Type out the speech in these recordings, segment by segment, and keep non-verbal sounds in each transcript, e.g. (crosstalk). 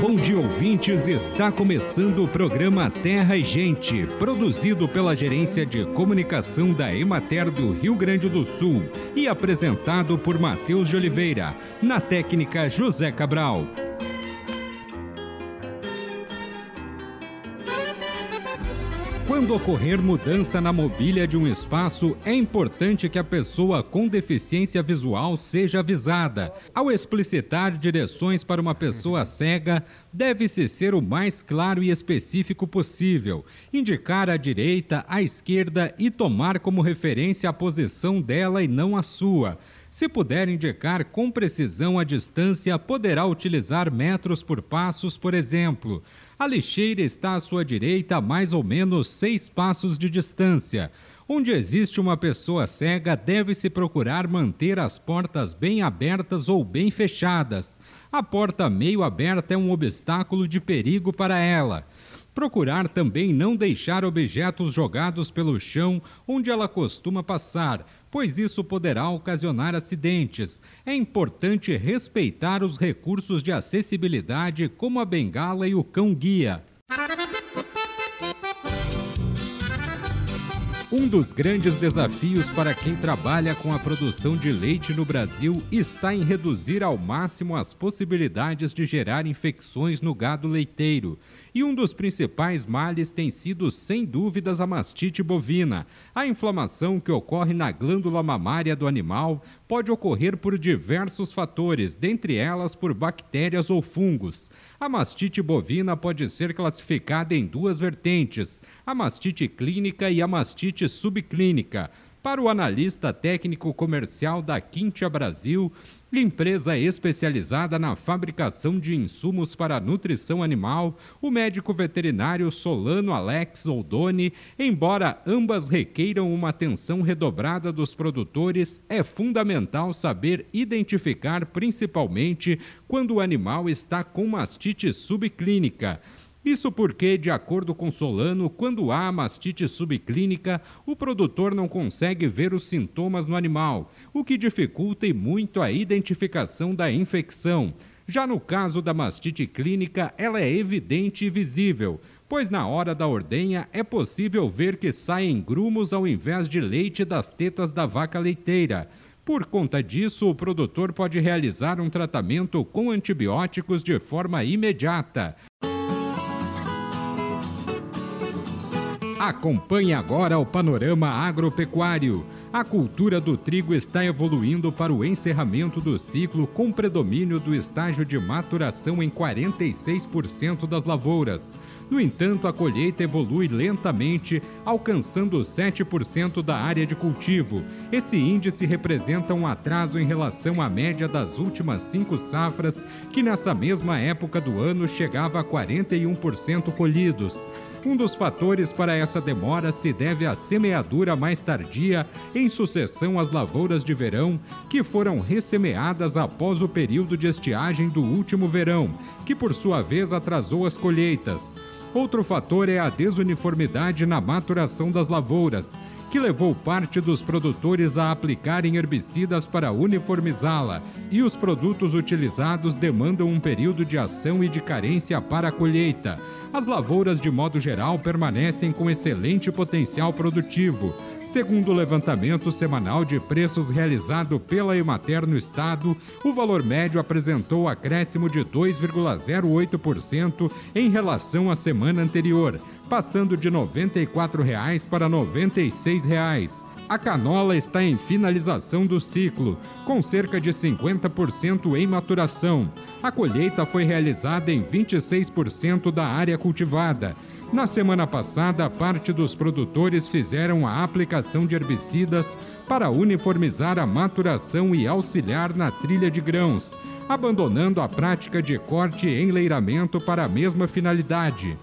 Bom dia, ouvintes. Está começando o programa Terra e Gente, produzido pela Gerência de Comunicação da Emater do Rio Grande do Sul e apresentado por Matheus de Oliveira, na técnica José Cabral. Quando ocorrer mudança na mobília de um espaço, é importante que a pessoa com deficiência visual seja avisada. Ao explicitar direções para uma pessoa cega, deve-se ser o mais claro e específico possível, indicar a direita, a esquerda e tomar como referência a posição dela e não a sua. Se puder indicar com precisão a distância, poderá utilizar metros por passos, por exemplo. A lixeira está à sua direita a mais ou menos seis passos de distância. Onde existe uma pessoa cega, deve-se procurar manter as portas bem abertas ou bem fechadas. A porta meio aberta é um obstáculo de perigo para ela. Procurar também não deixar objetos jogados pelo chão onde ela costuma passar, pois isso poderá ocasionar acidentes. É importante respeitar os recursos de acessibilidade, como a bengala e o cão-guia. Um dos grandes desafios para quem trabalha com a produção de leite no Brasil está em reduzir ao máximo as possibilidades de gerar infecções no gado leiteiro. E um dos principais males tem sido, sem dúvidas, a mastite bovina. A inflamação que ocorre na glândula mamária do animal pode ocorrer por diversos fatores, dentre elas por bactérias ou fungos. A mastite bovina pode ser classificada em duas vertentes: a mastite clínica e a mastite subclínica. Para o analista técnico comercial da Quintia Brasil, Empresa especializada na fabricação de insumos para nutrição animal, o médico veterinário Solano Alex Oldoni, embora ambas requeiram uma atenção redobrada dos produtores, é fundamental saber identificar principalmente quando o animal está com mastite subclínica. Isso porque, de acordo com Solano, quando há mastite subclínica, o produtor não consegue ver os sintomas no animal, o que dificulta e muito a identificação da infecção. Já no caso da mastite clínica, ela é evidente e visível, pois na hora da ordenha é possível ver que saem grumos ao invés de leite das tetas da vaca leiteira. Por conta disso, o produtor pode realizar um tratamento com antibióticos de forma imediata. Acompanhe agora o panorama agropecuário. A cultura do trigo está evoluindo para o encerramento do ciclo com predomínio do estágio de maturação em 46% das lavouras. No entanto, a colheita evolui lentamente, alcançando 7% da área de cultivo. Esse índice representa um atraso em relação à média das últimas cinco safras, que nessa mesma época do ano chegava a 41% colhidos. Um dos fatores para essa demora se deve à semeadura mais tardia em sucessão às lavouras de verão, que foram ressemeadas após o período de estiagem do último verão, que por sua vez atrasou as colheitas. Outro fator é a desuniformidade na maturação das lavouras, que levou parte dos produtores a aplicarem herbicidas para uniformizá-la, e os produtos utilizados demandam um período de ação e de carência para a colheita as lavouras, de modo geral, permanecem com excelente potencial produtivo. Segundo o levantamento semanal de preços realizado pela Emater no estado, o valor médio apresentou acréscimo de 2,08% em relação à semana anterior, passando de R$ 94,00 para R$ 96,00 a canola está em finalização do ciclo, com cerca de 50% em maturação. A colheita foi realizada em 26% da área cultivada. Na semana passada, parte dos produtores fizeram a aplicação de herbicidas para uniformizar a maturação e auxiliar na trilha de grãos, abandonando a prática de corte e enleiramento para a mesma finalidade.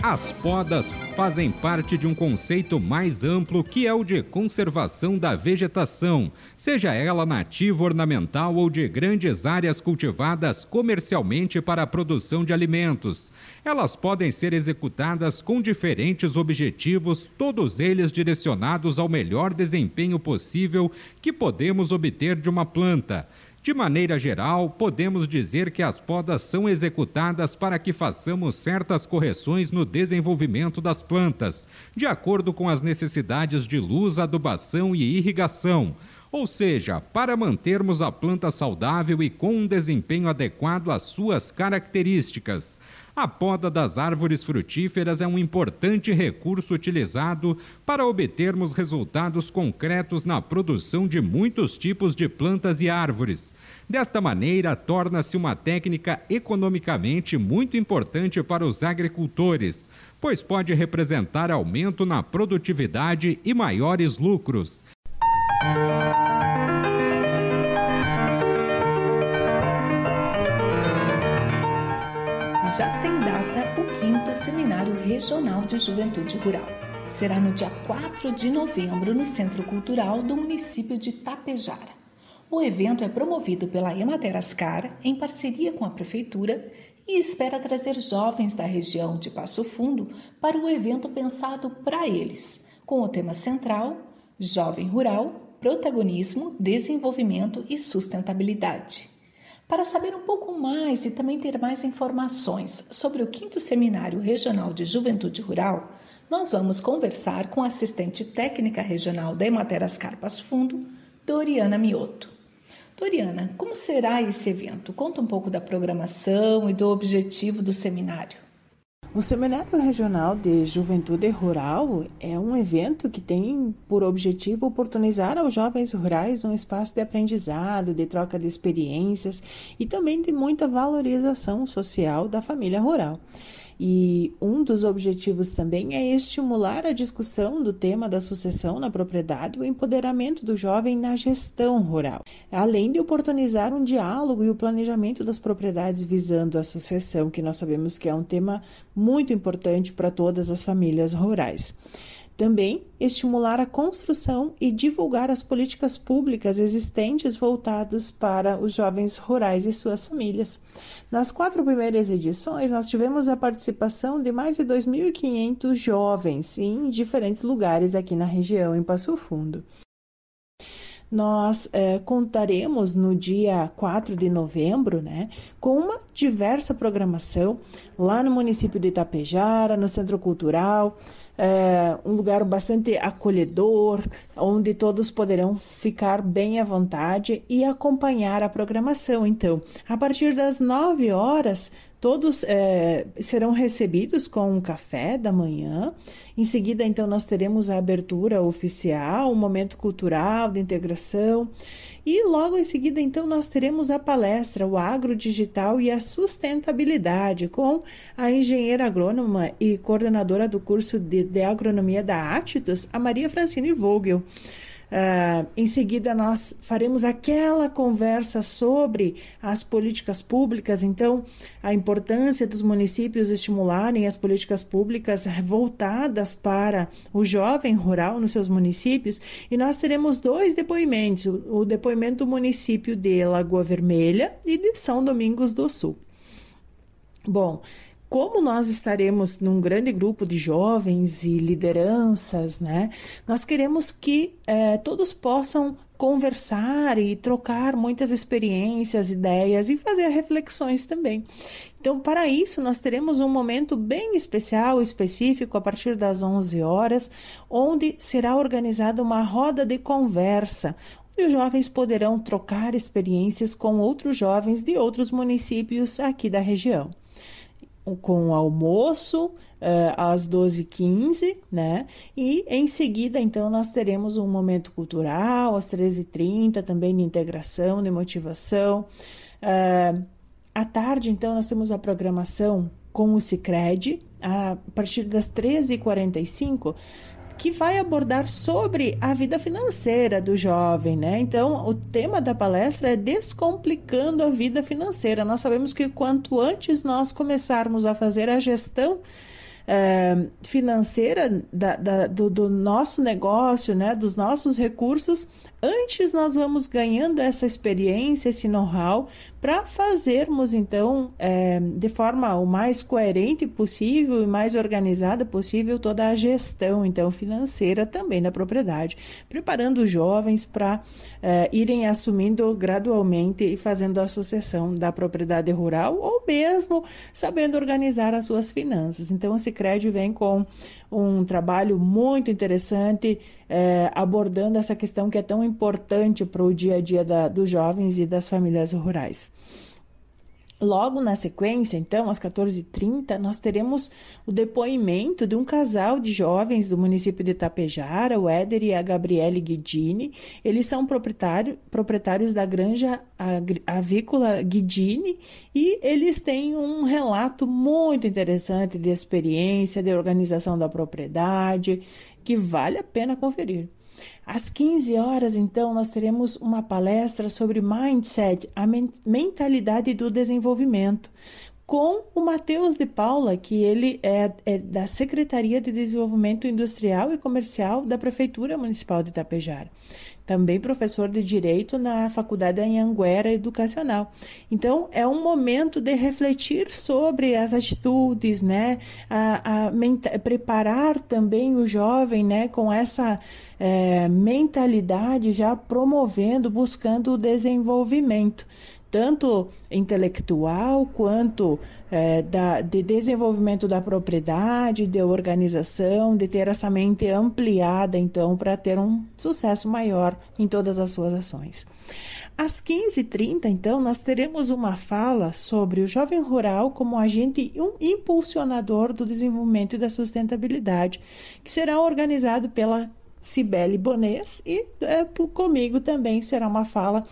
As podas fazem parte de um conceito mais amplo que é o de conservação da vegetação, seja ela nativa, ornamental ou de grandes áreas cultivadas comercialmente para a produção de alimentos. Elas podem ser executadas com diferentes objetivos, todos eles direcionados ao melhor desempenho possível que podemos obter de uma planta. De maneira geral, podemos dizer que as podas são executadas para que façamos certas correções no desenvolvimento das plantas, de acordo com as necessidades de luz, adubação e irrigação. Ou seja, para mantermos a planta saudável e com um desempenho adequado às suas características. A poda das árvores frutíferas é um importante recurso utilizado para obtermos resultados concretos na produção de muitos tipos de plantas e árvores. Desta maneira, torna-se uma técnica economicamente muito importante para os agricultores, pois pode representar aumento na produtividade e maiores lucros. Já tem data o quinto Seminário Regional de Juventude Rural. Será no dia 4 de novembro no Centro Cultural do município de Tapejara. O evento é promovido pela Emater Ascar em parceria com a Prefeitura e espera trazer jovens da região de Passo Fundo para o evento pensado para eles, com o tema central Jovem Rural, Protagonismo, Desenvolvimento e Sustentabilidade. Para saber um pouco mais e também ter mais informações sobre o 5 Seminário Regional de Juventude Rural, nós vamos conversar com a assistente técnica regional da Emateras Carpas Fundo, Doriana Mioto. Doriana, como será esse evento? Conta um pouco da programação e do objetivo do seminário. O Seminário Regional de Juventude Rural é um evento que tem por objetivo oportunizar aos jovens rurais um espaço de aprendizado, de troca de experiências e também de muita valorização social da família rural. E um dos objetivos também é estimular a discussão do tema da sucessão na propriedade e o empoderamento do jovem na gestão rural, além de oportunizar um diálogo e o planejamento das propriedades visando a sucessão, que nós sabemos que é um tema muito importante para todas as famílias rurais. Também estimular a construção e divulgar as políticas públicas existentes voltadas para os jovens rurais e suas famílias. Nas quatro primeiras edições, nós tivemos a participação de mais de 2.500 jovens em diferentes lugares aqui na região, em Passo Fundo. Nós é, contaremos no dia 4 de novembro né, com uma diversa programação lá no município de Itapejara, no Centro Cultural, é, um lugar bastante acolhedor, onde todos poderão ficar bem à vontade e acompanhar a programação. Então, a partir das 9 horas, Todos é, serão recebidos com um café da manhã. Em seguida, então, nós teremos a abertura oficial, um momento cultural de integração. E logo em seguida, então, nós teremos a palestra O Agro Digital e a Sustentabilidade, com a engenheira agrônoma e coordenadora do curso de, de agronomia da Atitus, a Maria Francine Vogel. Uh, em seguida, nós faremos aquela conversa sobre as políticas públicas, então, a importância dos municípios estimularem as políticas públicas voltadas para o jovem rural nos seus municípios. E nós teremos dois depoimentos: o depoimento do município de Lagoa Vermelha e de São Domingos do Sul. Bom, como nós estaremos num grande grupo de jovens e lideranças, né? Nós queremos que é, todos possam conversar e trocar muitas experiências, ideias e fazer reflexões também. Então, para isso, nós teremos um momento bem especial, específico, a partir das 11 horas, onde será organizada uma roda de conversa, e os jovens poderão trocar experiências com outros jovens de outros municípios aqui da região com o almoço uh, às 12h15, né? E em seguida, então, nós teremos um momento cultural às 13h30, também de integração, de motivação. Uh, à tarde, então, nós temos a programação com o Cicred, a partir das 13h45, que vai abordar sobre a vida financeira do jovem, né? Então, o tema da palestra é descomplicando a vida financeira. Nós sabemos que quanto antes nós começarmos a fazer a gestão é, financeira da, da, do, do nosso negócio, né, dos nossos recursos, antes nós vamos ganhando essa experiência, esse know-how, para fazermos então é, de forma o mais coerente possível e mais organizada possível toda a gestão então financeira também da propriedade, preparando os jovens para é, irem assumindo gradualmente e fazendo a sucessão da propriedade rural ou mesmo sabendo organizar as suas finanças. Então o Sicredi vem com um trabalho muito interessante é, abordando essa questão que é tão importante para o dia a dia da, dos jovens e das famílias rurais. Logo na sequência, então, às 14h30, nós teremos o depoimento de um casal de jovens do município de Itapejara, o Éder e a Gabriele Guidini. Eles são proprietário, proprietários da granja avícola Guidini e eles têm um relato muito interessante de experiência, de organização da propriedade, que vale a pena conferir. Às 15 horas, então, nós teremos uma palestra sobre mindset, a mentalidade do desenvolvimento, com o Matheus de Paula, que ele é, é, da Secretaria de Desenvolvimento Industrial e Comercial da Prefeitura Municipal de Itapejara também professor de Direito na Faculdade Anhanguera Educacional. Então, é um momento de refletir sobre as atitudes, né? A, a preparar também o jovem, né? Com essa é, mentalidade já promovendo, buscando o desenvolvimento tanto intelectual quanto é, da, de desenvolvimento da propriedade, de organização, de ter essa mente ampliada, então, para ter um sucesso maior em todas as suas ações. Às 15h30, então, nós teremos uma fala sobre o jovem rural como agente um impulsionador do desenvolvimento e da sustentabilidade, que será organizado pela Cibele Bonês e é, comigo também será uma fala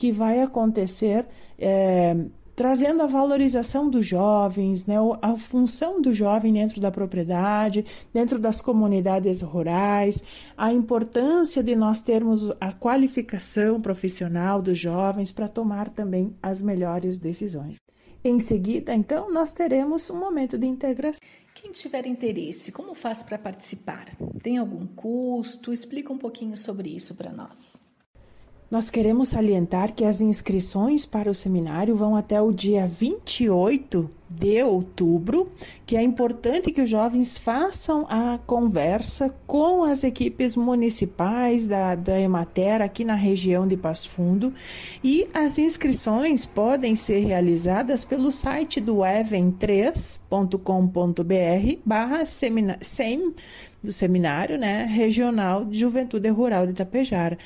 que vai acontecer é, trazendo a valorização dos jovens, né, a função do jovem dentro da propriedade, dentro das comunidades rurais, a importância de nós termos a qualificação profissional dos jovens para tomar também as melhores decisões. Em seguida, então, nós teremos um momento de integração. Quem tiver interesse, como faz para participar? Tem algum custo? Explica um pouquinho sobre isso para nós. Nós queremos salientar que as inscrições para o seminário vão até o dia 28 de outubro, que é importante que os jovens façam a conversa com as equipes municipais da, da Emater aqui na região de Passo Fundo e as inscrições podem ser realizadas pelo site do even3.com.br barra sem do seminário né, regional de juventude rural de Itapejara.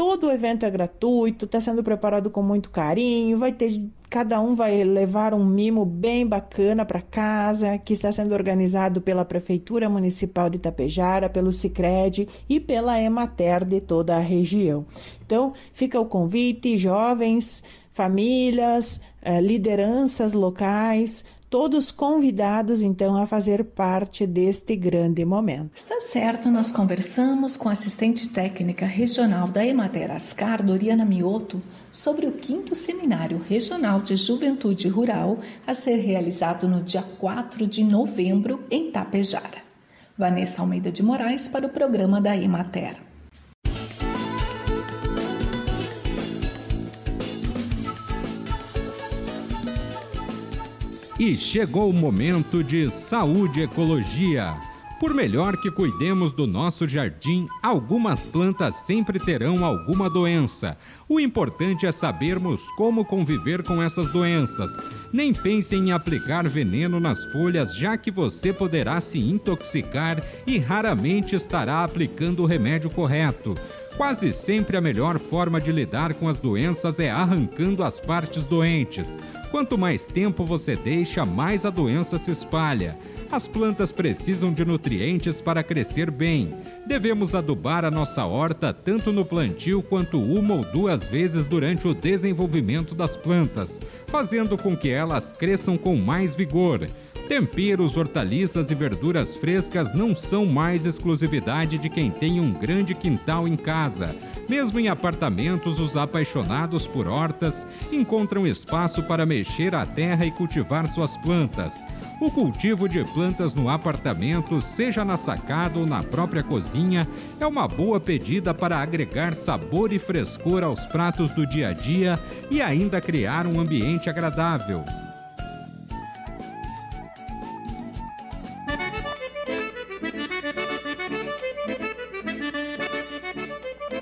Todo o evento é gratuito, está sendo preparado com muito carinho, vai ter cada um vai levar um mimo bem bacana para casa, que está sendo organizado pela Prefeitura Municipal de Itapejara, pelo Sicredi e pela Emater de toda a região. Então, fica o convite, jovens, famílias, eh, lideranças locais, todos convidados então a fazer parte deste grande momento. Está certo, nós conversamos com a assistente técnica regional da Emater Ascar, Doriana Mioto, sobre o quinto seminário regional de juventude rural a ser realizado no dia 4 de novembro em Tapejara. Vanessa Almeida de Moraes para o programa da Emater. E chegou o momento de saúde e ecologia. Por melhor que cuidemos do nosso jardim, algumas plantas sempre terão alguma doença. O importante é sabermos como conviver com essas doenças. Nem pense em aplicar veneno nas folhas, já que você poderá se intoxicar e raramente estará aplicando o remédio correto. Quase sempre a melhor forma de lidar com as doenças é arrancando as partes doentes. Quanto mais tempo você deixa, mais a doença se espalha. As plantas precisam de nutrientes para crescer bem. Devemos adubar a nossa horta tanto no plantio quanto uma ou duas vezes durante o desenvolvimento das plantas, fazendo com que elas cresçam com mais vigor. Temperos, hortaliças e verduras frescas não são mais exclusividade de quem tem um grande quintal em casa. Mesmo em apartamentos, os apaixonados por hortas encontram espaço para mexer a terra e cultivar suas plantas. O cultivo de plantas no apartamento, seja na sacada ou na própria cozinha, é uma boa pedida para agregar sabor e frescor aos pratos do dia a dia e ainda criar um ambiente agradável.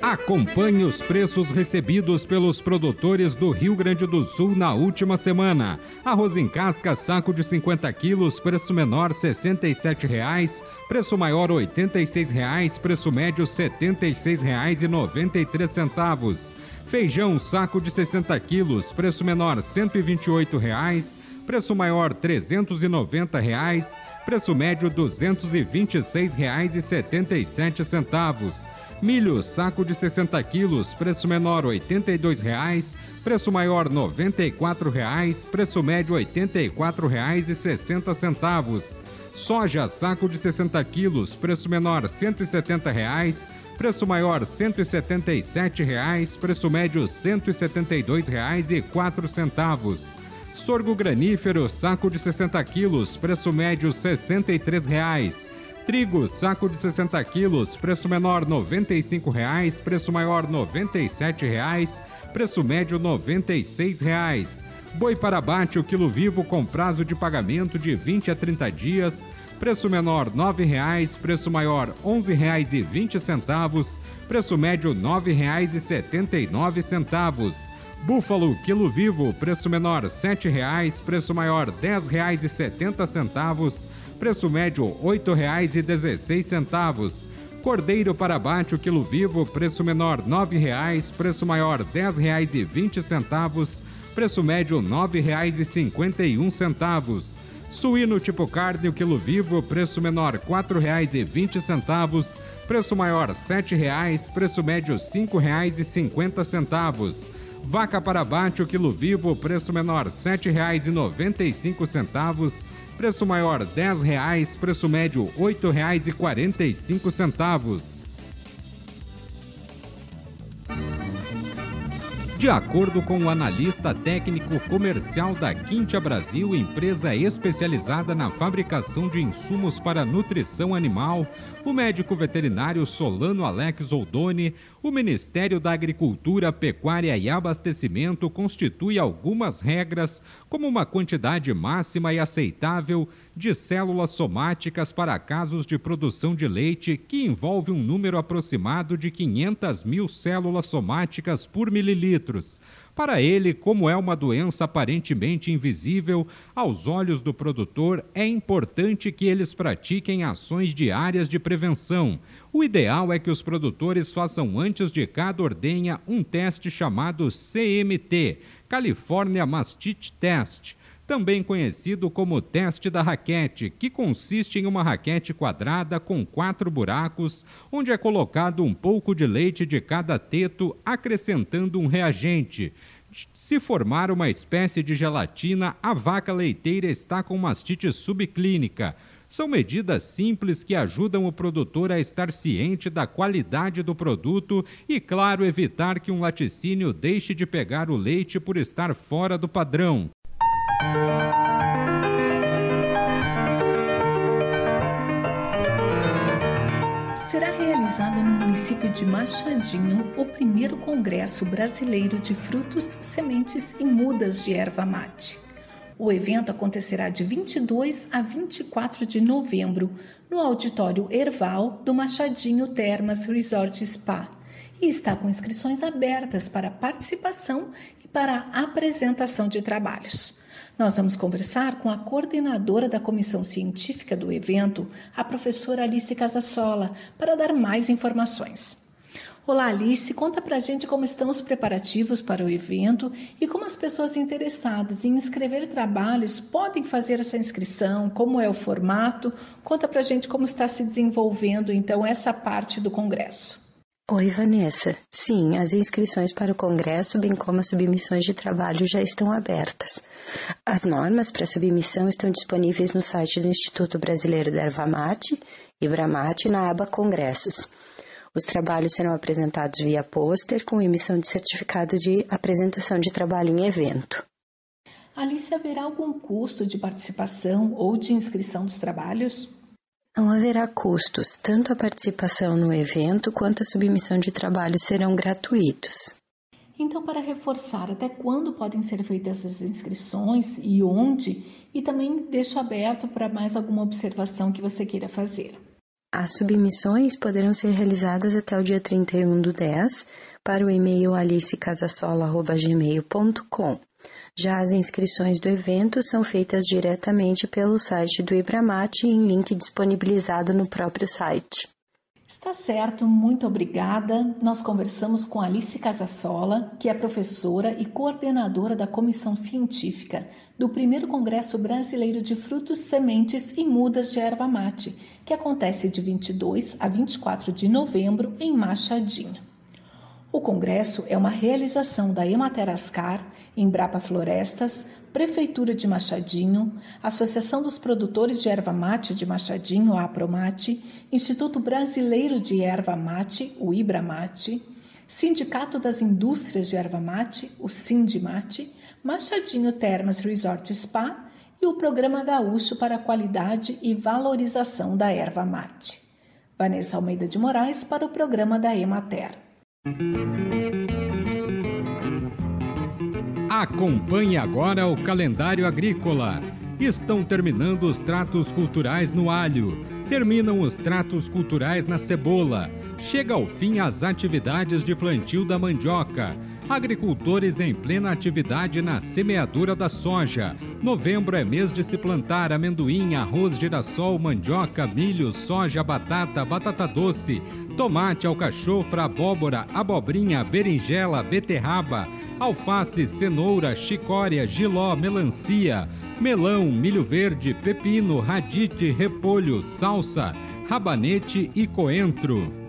Acompanhe os preços recebidos pelos produtores do Rio Grande do Sul na última semana. Arroz em casca, saco de 50 quilos, preço menor R$ 67,00, preço maior R$ 86,00, preço médio R$ 76,93. Feijão, saco de 60 quilos, preço menor R$ 128,00, preço maior R$ 390,00, preço médio R$ 226,77. Milho, saco de 60 quilos, preço menor R$ 82,00, preço maior R$ 94,00, preço médio R$ 84,60. Soja, saco de 60 quilos, preço menor R$ 170,00, preço maior R$ 177,00, preço médio R$ 172,04. Sorgo granífero, saco de 60 quilos, preço médio R$ 63,00. Trigo, saco de 60 quilos, preço menor R$ 95,00, preço maior R$ 97,00, preço médio R$ 96,00. Boi para abate, o quilo vivo com prazo de pagamento de 20 a 30 dias, preço menor R$ 9,00, preço maior R$ 11,20, preço médio R$ 9,79. Búfalo, quilo vivo, preço menor R$ 7,00, preço maior R$ 10,70 preço médio R$ 8,16. Cordeiro para abate, o quilo vivo, preço menor R$ 9,00, preço maior R$ 10,20, preço médio R$ 9,51. Suíno tipo carne, o quilo vivo, preço menor R$ 4,20, preço maior R$ 7,00, preço médio R$ 5,50. Vaca para abate, o quilo vivo, preço menor R$ 7,95 Preço maior R$ 10,00, preço médio R$ 8,45. De acordo com o analista técnico comercial da Quintia Brasil, empresa especializada na fabricação de insumos para nutrição animal, o médico veterinário Solano Alex Oldoni, o Ministério da Agricultura, Pecuária e Abastecimento constitui algumas regras, como uma quantidade máxima e aceitável de células somáticas para casos de produção de leite, que envolve um número aproximado de 500 mil células somáticas por mililitros. Para ele, como é uma doença aparentemente invisível aos olhos do produtor, é importante que eles pratiquem ações diárias de prevenção. O ideal é que os produtores façam antes de cada ordenha um teste chamado CMT California Mastite Test também conhecido como teste da raquete, que consiste em uma raquete quadrada com quatro buracos, onde é colocado um pouco de leite de cada teto, acrescentando um reagente. Se formar uma espécie de gelatina, a vaca leiteira está com mastite subclínica. São medidas simples que ajudam o produtor a estar ciente da qualidade do produto e, claro, evitar que um laticínio deixe de pegar o leite por estar fora do padrão. Será realizado no município de Machadinho o primeiro Congresso Brasileiro de Frutos, Sementes e Mudas de Erva Mate. O evento acontecerá de 22 a 24 de novembro no auditório Erval do Machadinho Termas Resort Spa e está com inscrições abertas para participação e para apresentação de trabalhos. Nós vamos conversar com a coordenadora da comissão científica do evento, a professora Alice Casasola, para dar mais informações. Olá, Alice, conta pra gente como estão os preparativos para o evento e como as pessoas interessadas em inscrever trabalhos podem fazer essa inscrição, como é o formato. Conta pra gente como está se desenvolvendo então essa parte do congresso. Oi, Vanessa. Sim, as inscrições para o Congresso, bem como as submissões de trabalho, já estão abertas. As normas para submissão estão disponíveis no site do Instituto Brasileiro da Erva Mate, Ibramate, na aba Congressos. Os trabalhos serão apresentados via pôster com emissão de certificado de apresentação de trabalho em evento. Alice, haverá algum custo de participação ou de inscrição dos trabalhos? Não haverá custos, tanto a participação no evento quanto a submissão de trabalhos serão gratuitos. Então, para reforçar, até quando podem ser feitas essas inscrições e onde? E também deixo aberto para mais alguma observação que você queira fazer. As submissões poderão ser realizadas até o dia 31 do 10 para o e-mail alicecasasola.gmail.com. Já as inscrições do evento são feitas diretamente pelo site do Ibramate em link disponibilizado no próprio site. Está certo, muito obrigada. Nós conversamos com Alice Casasola, que é professora e coordenadora da Comissão Científica do primeiro Congresso Brasileiro de Frutos, Sementes e Mudas de Erva Mate, que acontece de 22 a 24 de novembro em Machadinho. O congresso é uma realização da Emater Ascar, Embrapa Florestas, Prefeitura de Machadinho, Associação dos Produtores de Erva Mate de Machadinho, Apromate, Instituto Brasileiro de Erva Mate, o Ibramate, Sindicato das Indústrias de Erva Mate, o Sindimate, Machadinho Termas Resort Spa e o Programa Gaúcho para a Qualidade e Valorização da Erva Mate. Vanessa Almeida de Moraes para o programa da Emater. Acompanhe agora o calendário agrícola. Estão terminando os tratos culturais no alho. Terminam os tratos culturais na cebola. Chega ao fim as atividades de plantio da mandioca. Agricultores em plena atividade na semeadura da soja. Novembro é mês de se plantar amendoim, arroz, girassol, mandioca, milho, soja, batata, batata doce, tomate, alcachofra, abóbora, abobrinha, berinjela, beterraba, alface, cenoura, chicória, giló, melancia, melão, milho verde, pepino, radite, repolho, salsa, rabanete e coentro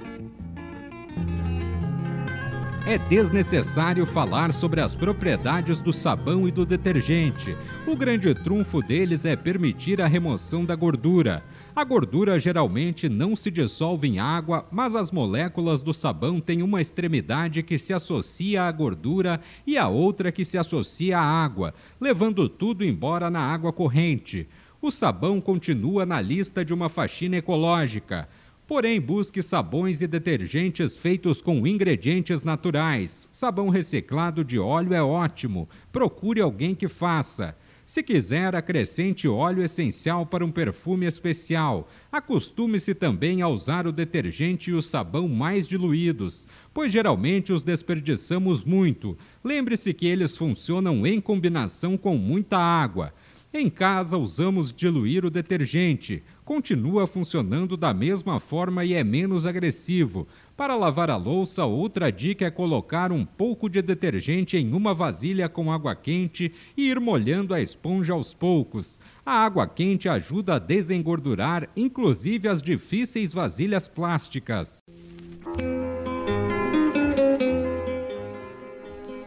é desnecessário falar sobre as propriedades do sabão e do detergente. O grande trunfo deles é permitir a remoção da gordura. A gordura geralmente não se dissolve em água, mas as moléculas do sabão têm uma extremidade que se associa à gordura e a outra que se associa à água, levando tudo embora na água corrente. O sabão continua na lista de uma faxina ecológica. Porém, busque sabões e detergentes feitos com ingredientes naturais. Sabão reciclado de óleo é ótimo. Procure alguém que faça. Se quiser, acrescente óleo essencial para um perfume especial. Acostume-se também a usar o detergente e o sabão mais diluídos, pois geralmente os desperdiçamos muito. Lembre-se que eles funcionam em combinação com muita água. Em casa, usamos diluir o detergente continua funcionando da mesma forma e é menos agressivo. Para lavar a louça, outra dica é colocar um pouco de detergente em uma vasilha com água quente e ir molhando a esponja aos poucos. A água quente ajuda a desengordurar, inclusive as difíceis vasilhas plásticas.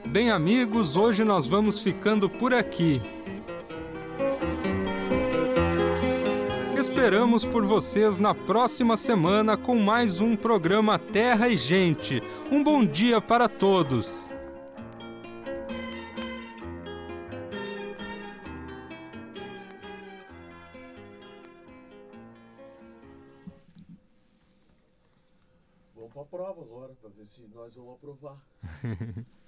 Bem, amigos, hoje nós vamos ficando por aqui. Esperamos por vocês na próxima semana com mais um programa Terra e Gente. Um bom dia para todos. Vamos para a prova agora, para ver se nós vamos aprovar. (laughs)